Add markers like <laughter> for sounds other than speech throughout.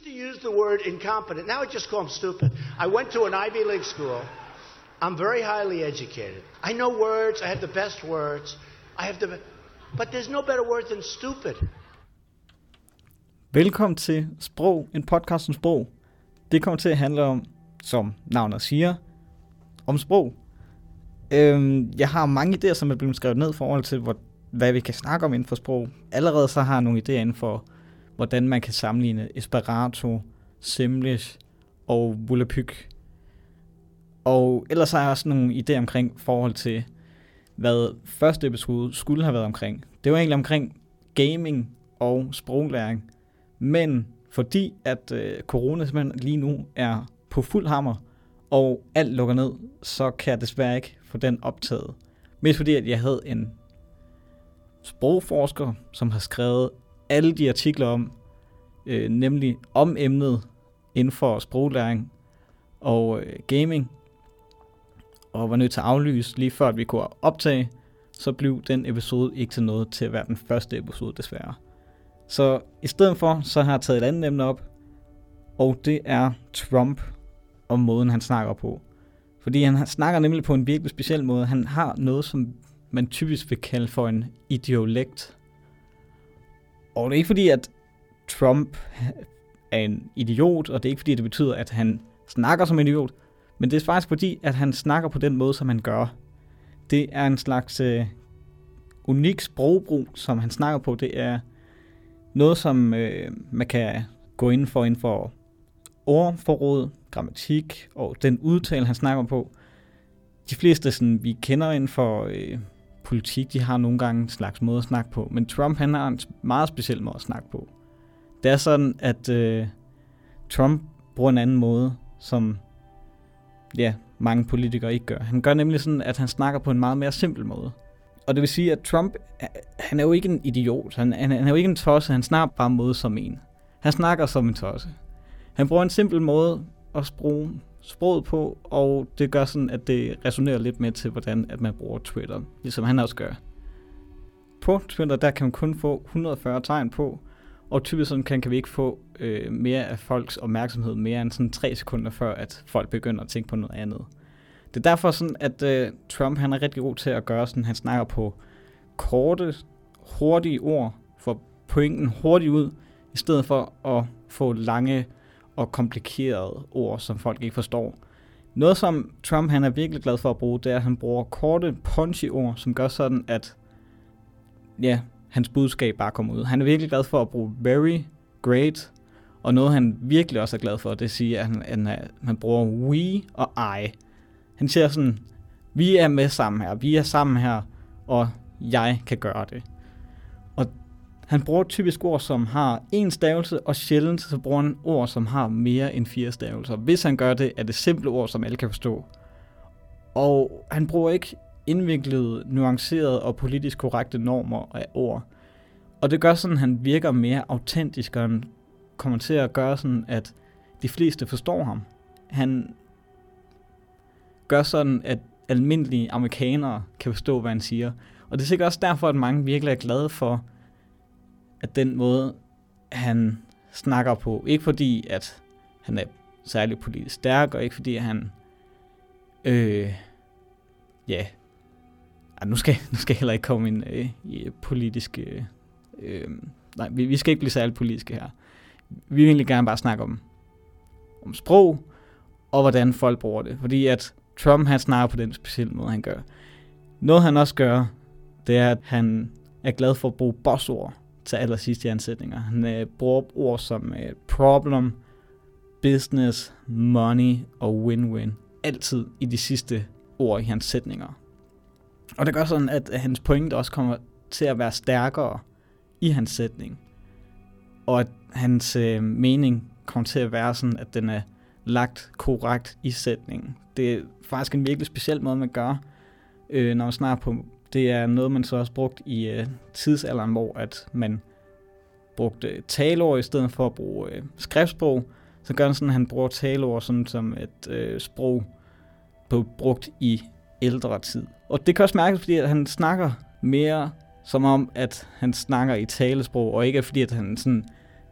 used to use the word incompetent. Now I just call them stupid. I went to an Ivy League school. I'm very highly educated. I know words. I have the best words. I have the, but there's no better word than stupid. Velkommen til Sprog, en podcast om sprog. Det kommer til at handle om, som navnet siger, om sprog. Øhm, jeg har mange idéer, som er blevet skrevet ned i forhold til, hvor, hvad vi kan snakke om inden for sprog. Allerede så har jeg nogle idéer inden for, hvordan man kan sammenligne Esperanto, Simlish og Volapyk. Og ellers har jeg også nogle idéer omkring forhold til, hvad første episode skulle have været omkring. Det var egentlig omkring gaming og sproglæring. Men fordi at øh, corona simpelthen lige nu er på fuld hammer, og alt lukker ned, så kan jeg desværre ikke få den optaget. Mest fordi, at jeg havde en sprogforsker, som har skrevet alle de artikler om, øh, nemlig om emnet inden for sproglæring og øh, gaming, og var nødt til at aflyse lige før at vi kunne optage, så blev den episode ikke til noget til at være den første episode desværre. Så i stedet for, så har jeg taget et andet emne op, og det er Trump og måden, han snakker på. Fordi han snakker nemlig på en virkelig speciel måde. Han har noget, som man typisk vil kalde for en idiolekt. Og det er ikke fordi, at Trump er en idiot, og det er ikke fordi, det betyder, at han snakker som en idiot, men det er faktisk fordi, at han snakker på den måde, som han gør. Det er en slags øh, unik sprogbrug, som han snakker på. Det er noget, som øh, man kan gå ind for inden for ordforråd, grammatik og den udtale, han snakker på. De fleste, sådan, vi kender inden for øh, politik, de har nogle gange en slags måde at snakke på. Men Trump, han har en meget speciel måde at snakke på. Det er sådan, at øh, Trump bruger en anden måde, som ja, mange politikere ikke gør. Han gør nemlig sådan, at han snakker på en meget mere simpel måde. Og det vil sige, at Trump, han er jo ikke en idiot. Han, han, han er jo ikke en tosse. Han snakker bare måde som en. Han snakker som en tosse. Han bruger en simpel måde at bruge sproget på, og det gør sådan, at det resonerer lidt med til, hvordan at man bruger Twitter, ligesom han også gør. På Twitter, der kan man kun få 140 tegn på, og typisk sådan kan, kan vi ikke få øh, mere af folks opmærksomhed mere end sådan 3 sekunder før, at folk begynder at tænke på noget andet. Det er derfor sådan, at øh, Trump han er rigtig god til at gøre sådan, han snakker på korte, hurtige ord, for pointen hurtigt ud, i stedet for at få lange og komplicerede ord, som folk ikke forstår. Noget, som Trump han er virkelig glad for at bruge, det er, at han bruger korte, punchy ord, som gør sådan, at ja, hans budskab bare kommer ud. Han er virkelig glad for at bruge very, great, og noget han virkelig også er glad for, det siger, at han, han, han bruger we og I. Han siger sådan, vi er med sammen her, vi er sammen her, og jeg kan gøre det. Han bruger typisk ord, som har én stavelse, og sjældent så bruger han ord, som har mere end fire stavelser. Hvis han gør det, er det simple ord, som alle kan forstå. Og han bruger ikke indviklede, nuancerede og politisk korrekte normer af ord. Og det gør sådan, at han virker mere autentisk, og han kommer til at gøre sådan, at de fleste forstår ham. Han gør sådan, at almindelige amerikanere kan forstå, hvad han siger. Og det er sikkert også derfor, at mange virkelig er glade for, at den måde, han snakker på, ikke fordi, at han er særlig politisk stærk, og ikke fordi, at han, øh, ja, ej, nu, skal, nu skal jeg heller ikke komme ind øh, i politiske, øh, øh, nej, vi, vi skal ikke blive særlig politiske her. Vi vil egentlig gerne bare snakke om, om sprog, og hvordan folk bruger det. Fordi at Trump han snakker på den specielle måde, han gør. Noget han også gør, det er, at han er glad for at bruge bossord til allersidst i ansætninger. Han øh, bruger ord som øh, problem, business, money og win-win. Altid i de sidste ord i hans sætninger. Og det gør sådan, at hans point også kommer til at være stærkere i hans sætning. Og at hans øh, mening kommer til at være sådan, at den er lagt korrekt i sætningen. Det er faktisk en virkelig speciel måde, man gør, øh, når man snakker på. Det er noget, man så også brugt i øh, tidsalderen, hvor at man brugte taleord i stedet for at bruge øh, skriftsprog. Så gør han sådan, at han bruger taleord sådan som et øh, sprog på brugt i ældre tid. Og det kan også mærkes, fordi at han snakker mere som om, at han snakker i talesprog, og ikke fordi, at han sådan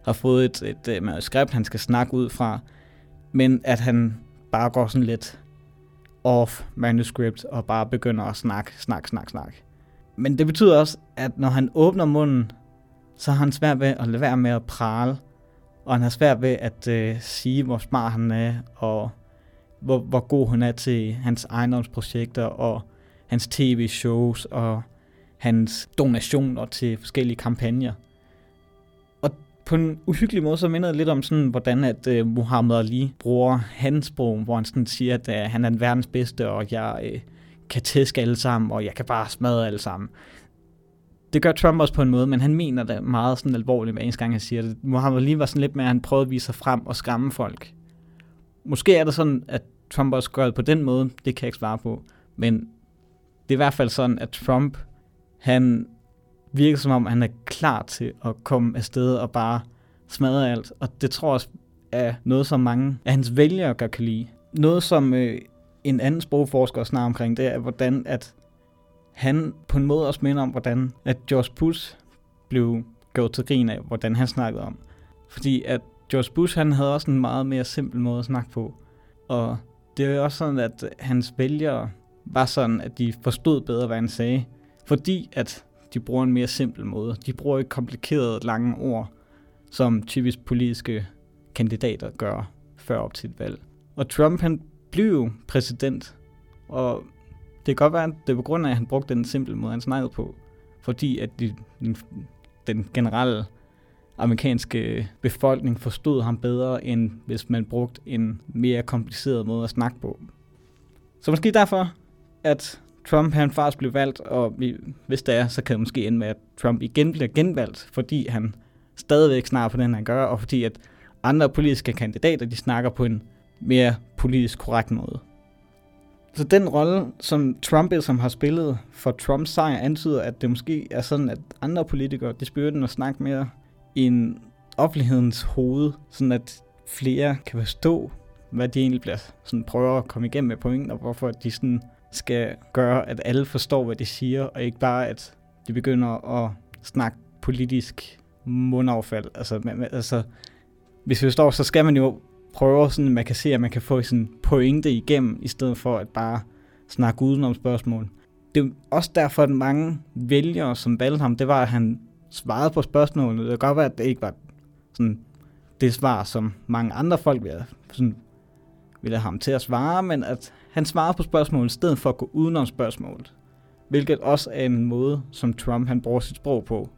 har fået et, et, et manuskript, han skal snakke ud fra, men at han bare går sådan lidt off manuscript og bare begynder at snakke, snak, snak, snak. Men det betyder også, at når han åbner munden, så har han svært ved at lade være med at prale, og han har svært ved at øh, sige, hvor smart han er, og hvor, hvor god han er til hans ejendomsprojekter, og hans tv-shows, og hans donationer til forskellige kampagner. På en uhyggelig måde, så minder det lidt om sådan, hvordan at øh, uh, Muhammad Ali bruger hans sprog, hvor han sådan siger, at uh, han er den verdens bedste, og jeg uh, kan tæske alle sammen, og jeg kan bare smadre alle sammen. Det gør Trump også på en måde, men han mener det meget sådan alvorligt, hver eneste gang han siger det. Muhammad Ali var sådan lidt med, at han prøvede at vise sig frem og skræmme folk. Måske er det sådan, at Trump også gør det på den måde, det kan jeg ikke svare på. Men det er i hvert fald sådan, at Trump, han virker som om, han er klar til at komme afsted og bare smadre alt. Og det tror jeg også er noget, som mange af hans vælgere godt kan lide. Noget, som øh, en anden sprogforsker snakker omkring, det er, hvordan at han på en måde også minder om, hvordan at George Bush blev gjort til grin af, hvordan han snakkede om. Fordi at George Bush, han havde også en meget mere simpel måde at snakke på. Og det er jo også sådan, at hans vælgere var sådan, at de forstod bedre, hvad han sagde. Fordi at de bruger en mere simpel måde. De bruger ikke komplicerede, lange ord, som typisk politiske kandidater gør før op til et valg. Og Trump, han blev præsident, og det kan godt være, at det er på grund af, at han brugte den simple måde, han snakkede på. Fordi at de, den, den generelle amerikanske befolkning forstod ham bedre, end hvis man brugte en mere kompliceret måde at snakke på. Så måske derfor, at Trump han faktisk blev valgt, og hvis det er, så kan det måske ende med, at Trump igen bliver genvalgt, fordi han stadigvæk snakker på den, han gør, og fordi at andre politiske kandidater, de snakker på en mere politisk korrekt måde. Så den rolle, som Trump som har spillet for Trumps sejr, antyder, at det måske er sådan, at andre politikere, de spørger at snakke mere i en offentlighedens hoved, sådan at flere kan forstå, hvad de egentlig bliver, sådan prøver at komme igennem med pointen, og hvorfor de sådan skal gøre, at alle forstår, hvad de siger, og ikke bare, at de begynder at snakke politisk mundaffald. Altså, man, altså hvis vi forstår, så skal man jo prøve sådan, at man kan se, at man kan få sådan pointe igennem, i stedet for at bare snakke udenom spørgsmål. Det er også derfor, at mange vælgere, som valgte ham, det var, at han svarede på spørgsmålene. Det kan godt være, at det ikke var sådan det svar, som mange andre folk ville, sådan, ville have ham til at svare, men at han svarer på spørgsmålet i stedet for at gå udenom spørgsmålet. Hvilket også er en måde, som Trump han bruger sit sprog på.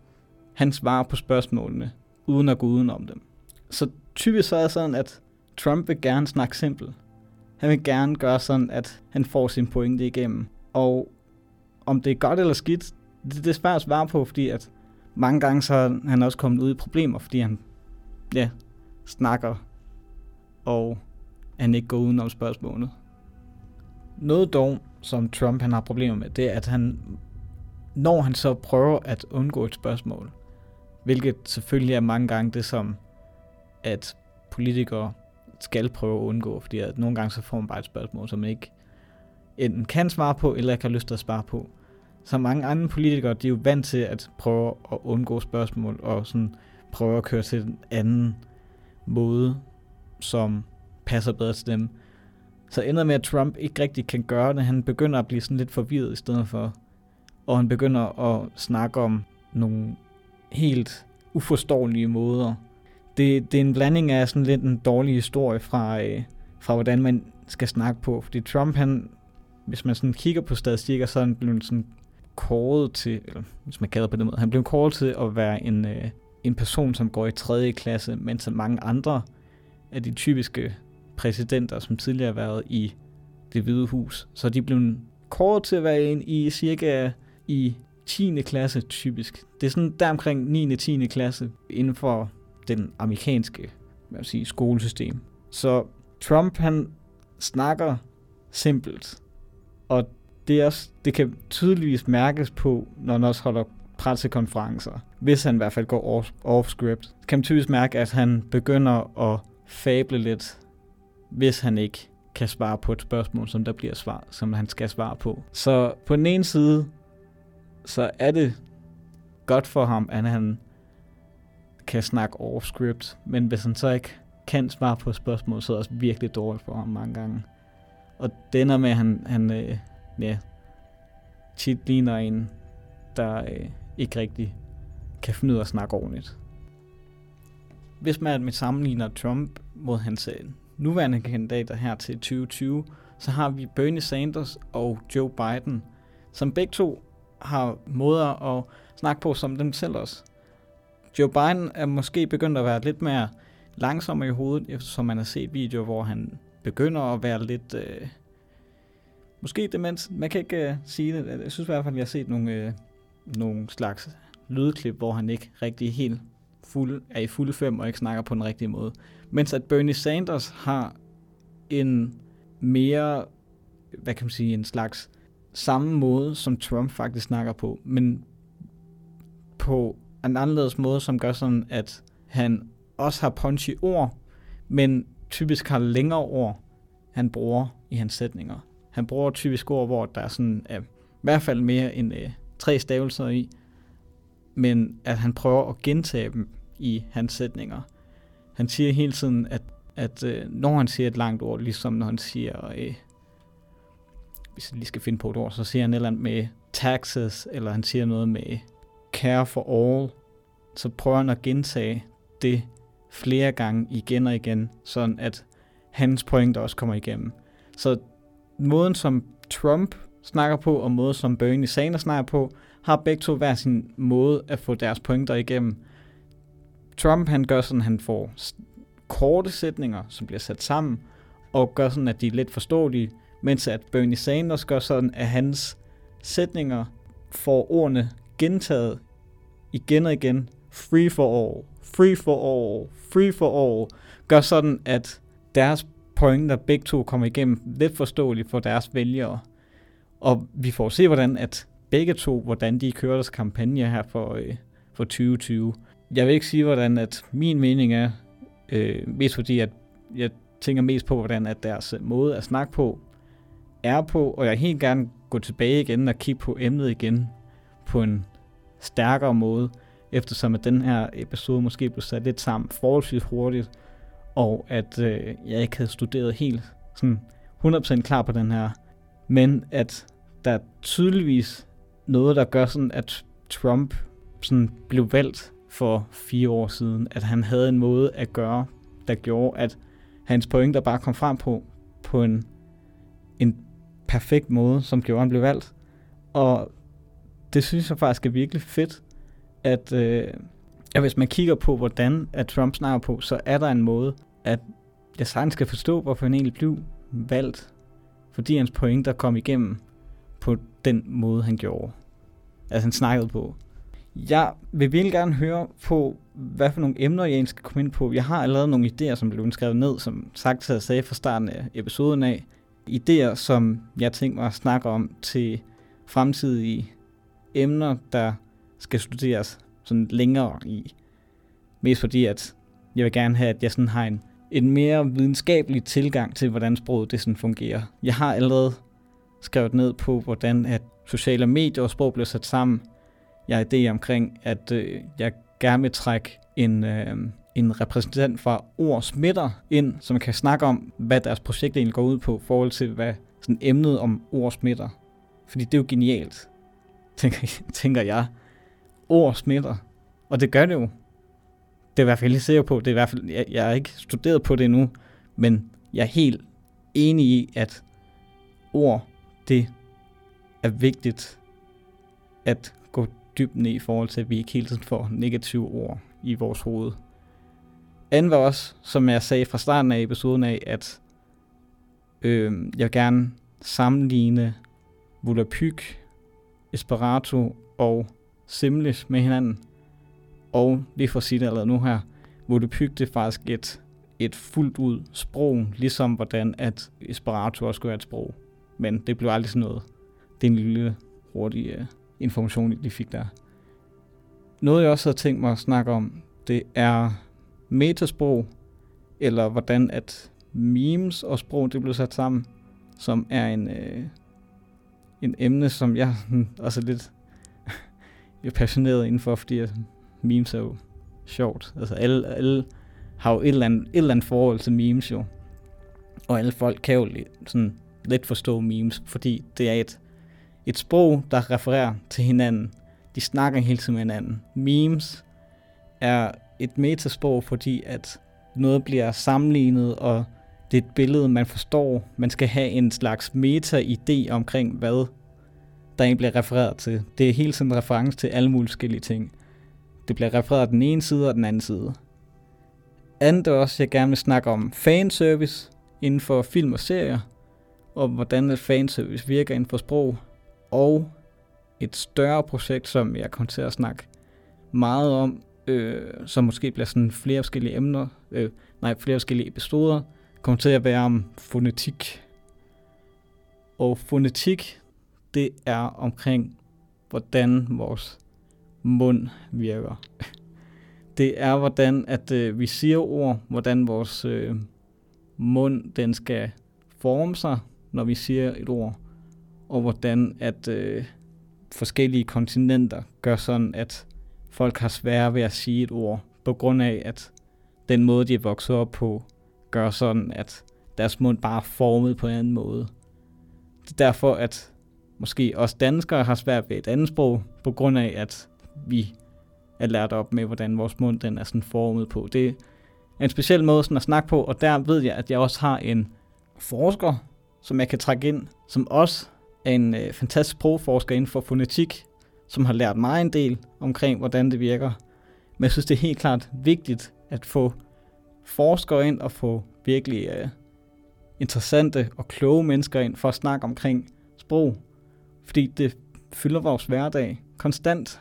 Han svarer på spørgsmålene, uden at gå udenom dem. Så typisk så er det sådan, at Trump vil gerne snakke simpelt. Han vil gerne gøre sådan, at han får sin pointe igennem. Og om det er godt eller skidt, det, det er svært at svare på, fordi at mange gange så er han også kommet ud i problemer, fordi han ja, snakker, og han ikke går udenom spørgsmålet. Noget dog, som Trump han har problemer med, det er, at han, når han så prøver at undgå et spørgsmål, hvilket selvfølgelig er mange gange det, som at politikere skal prøve at undgå, fordi at nogle gange så får man bare et spørgsmål, som man ikke enten kan svare på, eller ikke har lyst til at svare på så mange andre politikere, de er jo vant til at prøve at undgå spørgsmål, og sådan prøve at køre til en anden måde, som passer bedre til dem. Så ender med, at Trump ikke rigtig kan gøre det. Han begynder at blive sådan lidt forvirret i stedet for. Og han begynder at snakke om nogle helt uforståelige måder. Det, det er en blanding af sådan lidt en dårlig historie fra, øh, fra hvordan man skal snakke på. Fordi Trump, han, hvis man sådan kigger på statistikker, så er han blevet sådan kåret til, eller hvis man kalder på den måde, han blev kåret til at være en, øh, en person, som går i 3. klasse, mens mange andre af de typiske præsidenter, som tidligere har været i det hvide hus, så de blev kåret til at være en i cirka i 10. klasse typisk. Det er sådan der omkring 9. og 10. klasse inden for den amerikanske hvad man sige, skolesystem. Så Trump han snakker simpelt, og det, er også, det kan tydeligvis mærkes på, når han også holder pressekonferencer. Hvis han i hvert fald går off, off script, kan man tydeligvis mærke, at han begynder at fable lidt, hvis han ikke kan svare på et spørgsmål, som der bliver svar, som han skal svare på. Så på den ene side, så er det godt for ham, at han kan snakke off script, men hvis han så ikke kan svare på spørgsmål, så er det også virkelig dårligt for ham mange gange. Og det ender med, at han, han øh, ja, tit ligner en, der øh, ikke rigtig kan finde ud af at snakke ordentligt. Hvis man sammenligner Trump mod hans øh, nuværende kandidater her til 2020, så har vi Bernie Sanders og Joe Biden, som begge to har måder at snakke på som dem selv også. Joe Biden er måske begyndt at være lidt mere langsom i hovedet, eftersom man har set videoer, hvor han begynder at være lidt... Øh, måske demens. Man kan ikke øh, sige det. Jeg synes i hvert fald, at jeg har set nogle, øh, nogle slags lydklip, hvor han ikke rigtig helt fuld, er i fulde fem og ikke snakker på den rigtige måde. Mens at Bernie Sanders har en mere, hvad kan man sige, en slags samme måde, som Trump faktisk snakker på, men på en anderledes måde, som gør sådan, at han også har punchy ord, men typisk har længere ord, han bruger i hans sætninger. Han bruger typisk ord, hvor der er sådan, uh, i hvert fald mere end uh, tre stavelser i, men at han prøver at gentage dem i hans sætninger. Han siger hele tiden, at, at øh, når han siger et langt ord, ligesom når han siger, øh, hvis jeg lige skal finde på et ord, så siger han et eller andet med taxes, eller han siger noget med care for all, så prøver han at gentage det flere gange igen og igen, sådan at hans pointer også kommer igennem. Så måden, som Trump snakker på, og måden, som Bernie Sanders snakker på, har begge to hver sin måde at få deres pointer igennem. Trump, han gør sådan, han får korte sætninger, som bliver sat sammen, og gør sådan, at de er lidt forståelige, mens at Bernie Sanders gør sådan, at hans sætninger får ordene gentaget igen og igen. Free for all, free for all, free for all. Gør sådan, at deres pointer begge to kommer igennem lidt forståeligt for deres vælgere. Og vi får se, hvordan at begge to, hvordan de kører deres kampagne her for, øh, for 2020. Jeg vil ikke sige, hvordan at min mening er, øh, mest fordi, at jeg tænker mest på, hvordan at deres øh, måde at snakke på er på, og jeg helt gerne gå tilbage igen og kigge på emnet igen på en stærkere måde, eftersom at den her episode måske blev sat lidt sammen forholdsvis hurtigt, og at øh, jeg ikke havde studeret helt sådan 100% klar på den her, men at der tydeligvis noget, der gør sådan, at Trump sådan blev valgt for fire år siden, at han havde en måde at gøre, der gjorde, at hans pointer bare kom frem på, på en, en perfekt måde, som gjorde, at han blev valgt. Og det synes jeg faktisk er virkelig fedt, at, øh, at hvis man kigger på, hvordan at Trump snakker på, så er der en måde, at jeg sagtens skal forstå, hvorfor han egentlig blev valgt, fordi hans pointer kom igennem på den måde, han gjorde. Altså han snakkede på. Jeg vil virkelig gerne høre på, hvad for nogle emner, jeg skal komme ind på. Jeg har allerede nogle idéer, som blev skrevet ned, som sagt jeg sagde fra starten af episoden af. Idéer, som jeg tænker mig at snakke om til fremtidige emner, der skal studeres sådan længere i. Mest fordi, at jeg vil gerne have, at jeg sådan har en, en mere videnskabelig tilgang til, hvordan sproget det sådan fungerer. Jeg har allerede skrevet ned på, hvordan at sociale medier og sprog blev sat sammen. Jeg har idé omkring, at øh, jeg gerne vil trække en, øh, en repræsentant fra Ord Smitter ind, som kan snakke om, hvad deres projekt egentlig går ud på, i forhold til hvad sådan emnet om Ord Smitter. Fordi det er jo genialt, tænker, <laughs> tænker jeg. Ord smitter, og det gør det jo. Det er i hvert fald jeg sikker på. Det er i hvert fald, jeg, jeg har ikke studeret på det endnu, men jeg er helt enig i, at ord, det er vigtigt at gå dybt ned i forhold til, at vi ikke hele tiden får negative ord i vores hoved. Anden var også, som jeg sagde fra starten af episoden af, at øh, jeg vil gerne sammenligne Volapyk, Esperanto og Simlish med hinanden. Og lige for at sige det allerede nu her, Volapyk det er faktisk et, et fuldt ud sprog, ligesom hvordan at Esperanto også skulle være et sprog. Men det blev aldrig sådan noget. Det er en lille hurtig uh, information, de fik der. Noget jeg også har tænkt mig at snakke om, det er metasprog, eller hvordan at memes og sprog det blev sat sammen, som er en, øh, en emne, som jeg <laughs> også er lidt <laughs> passioneret indenfor, fordi memes er jo sjovt. Altså alle, alle har jo et eller, andet, et eller andet forhold til memes jo. Og alle folk kan jo lidt, sådan, lidt forstå memes, fordi det er et, et sprog, der refererer til hinanden. De snakker hele tiden med hinanden. Memes er et metasprog, fordi at noget bliver sammenlignet, og det er et billede, man forstår. Man skal have en slags meta-idé omkring, hvad der egentlig bliver refereret til. Det er hele tiden reference til alle mulige forskellige ting. Det bliver refereret den ene side og den anden side. Andet er også, jeg gerne vil snakke om fanservice inden for film og serier, og hvordan fanservice virker inden for sprog, og et større projekt, som jeg kommer til at snakke meget om, øh, som måske bliver sådan flere forskellige emner, øh, nej, flere forskellige episoder, kommer til at være om fonetik. Og fonetik, det er omkring, hvordan vores mund virker. <laughs> Det er, hvordan at øh, vi siger ord, hvordan vores øh, mund den skal forme sig, når vi siger et ord, og hvordan at øh, forskellige kontinenter gør sådan, at folk har svært ved at sige et ord, på grund af, at den måde, de er vokset op på, gør sådan, at deres mund bare er formet på en anden måde. Det er derfor, at måske os danskere har svært ved et andet sprog, på grund af, at vi er lært op med, hvordan vores mund den er sådan formet på. Det er en speciel måde sådan at snakke på, og der ved jeg, at jeg også har en forsker, som jeg kan trække ind, som også af en øh, fantastisk sprogforsker inden for fonetik, som har lært mig en del omkring, hvordan det virker. Men jeg synes, det er helt klart vigtigt at få forskere ind og få virkelig øh, interessante og kloge mennesker ind for at snakke omkring sprog. Fordi det fylder vores hverdag konstant.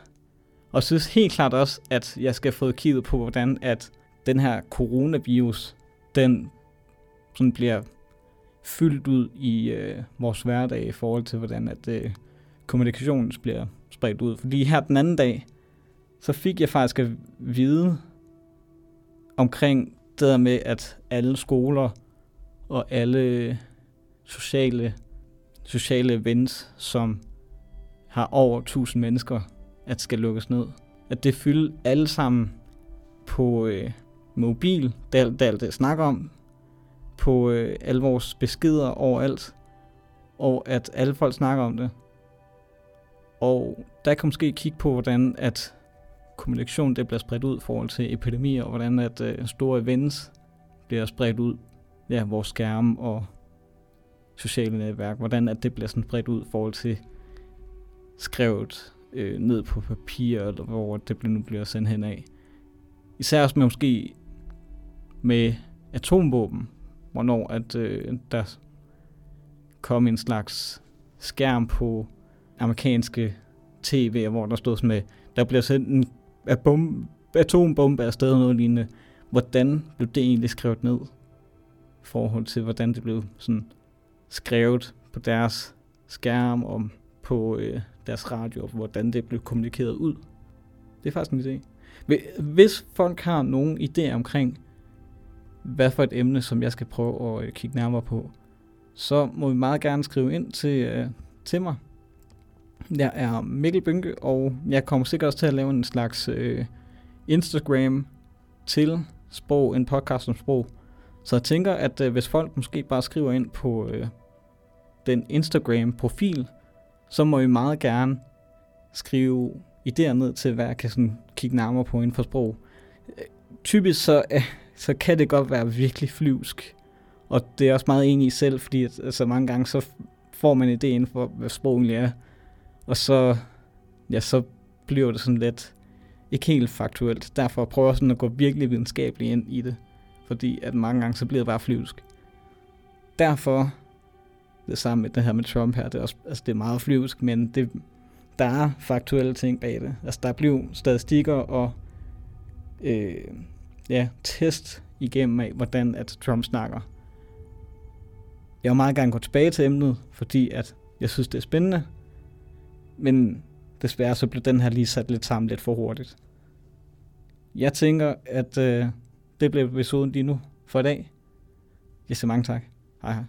Og jeg synes helt klart også, at jeg skal få kigget på, hvordan at den her coronavirus, den sådan bliver fyldt ud i øh, vores hverdag i forhold til, hvordan at øh, kommunikationen bliver spredt ud. Fordi her den anden dag, så fik jeg faktisk at vide omkring det der med, at alle skoler og alle øh, sociale, sociale events, som har over 1000 mennesker, at skal lukkes ned. At det fylder alle sammen på øh, mobil, det er, det er alt det, jeg snakker om, på øh, alle vores beskeder overalt, og at alle folk snakker om det. Og der kan måske kigge på, hvordan at kommunikation det bliver spredt ud i forhold til epidemier, og hvordan at øh, store events bliver spredt ud, ja, vores skærme og sociale netværk, hvordan at det bliver sådan spredt ud i forhold til skrevet øh, ned på papir, eller hvor det nu bliver sendt hen af. Især også med måske med atomvåben, hvornår at øh, der kom en slags skærm på amerikanske tv, hvor der stod sådan med, der bliver sendt en atombombe afsted og noget lignende. Hvordan blev det egentlig skrevet ned? I forhold til, hvordan det blev sådan skrevet på deres skærm og på øh, deres radio, og hvordan det blev kommunikeret ud. Det er faktisk en idé. Hvis folk har nogen idé omkring, hvad for et emne, som jeg skal prøve at øh, kigge nærmere på, så må vi meget gerne skrive ind til, øh, til mig. Jeg er Mikkel Bynke, og jeg kommer sikkert også til at lave en slags øh, Instagram til sprog, en podcast om sprog. Så jeg tænker, at øh, hvis folk måske bare skriver ind på øh, den Instagram-profil, så må I meget gerne skrive idéer ned til, hvad jeg kan sådan kigge nærmere på inden for sprog. Øh, typisk så, øh, så kan det godt være virkelig flyvsk, og det er også meget enig i selv, fordi at, altså, mange gange så får man idéen for, hvad sprog egentlig er, og så, ja, så bliver det sådan lidt ikke helt faktuelt. Derfor prøver jeg sådan at gå virkelig videnskabeligt ind i det, fordi at mange gange så bliver det bare flyvsk. Derfor, det samme med det her med Trump her, det er, også, altså det er meget flyvsk, men det, der er faktuelle ting bag det. Altså der blev statistikker og øh, ja, test igennem af, hvordan at Trump snakker. Jeg vil meget gerne gå tilbage til emnet, fordi at jeg synes, det er spændende, men desværre så blev den her lige sat lidt sammen lidt for hurtigt. Jeg tænker, at øh, det blev episoden lige nu for i dag. Jeg siger mange tak. Hej hej.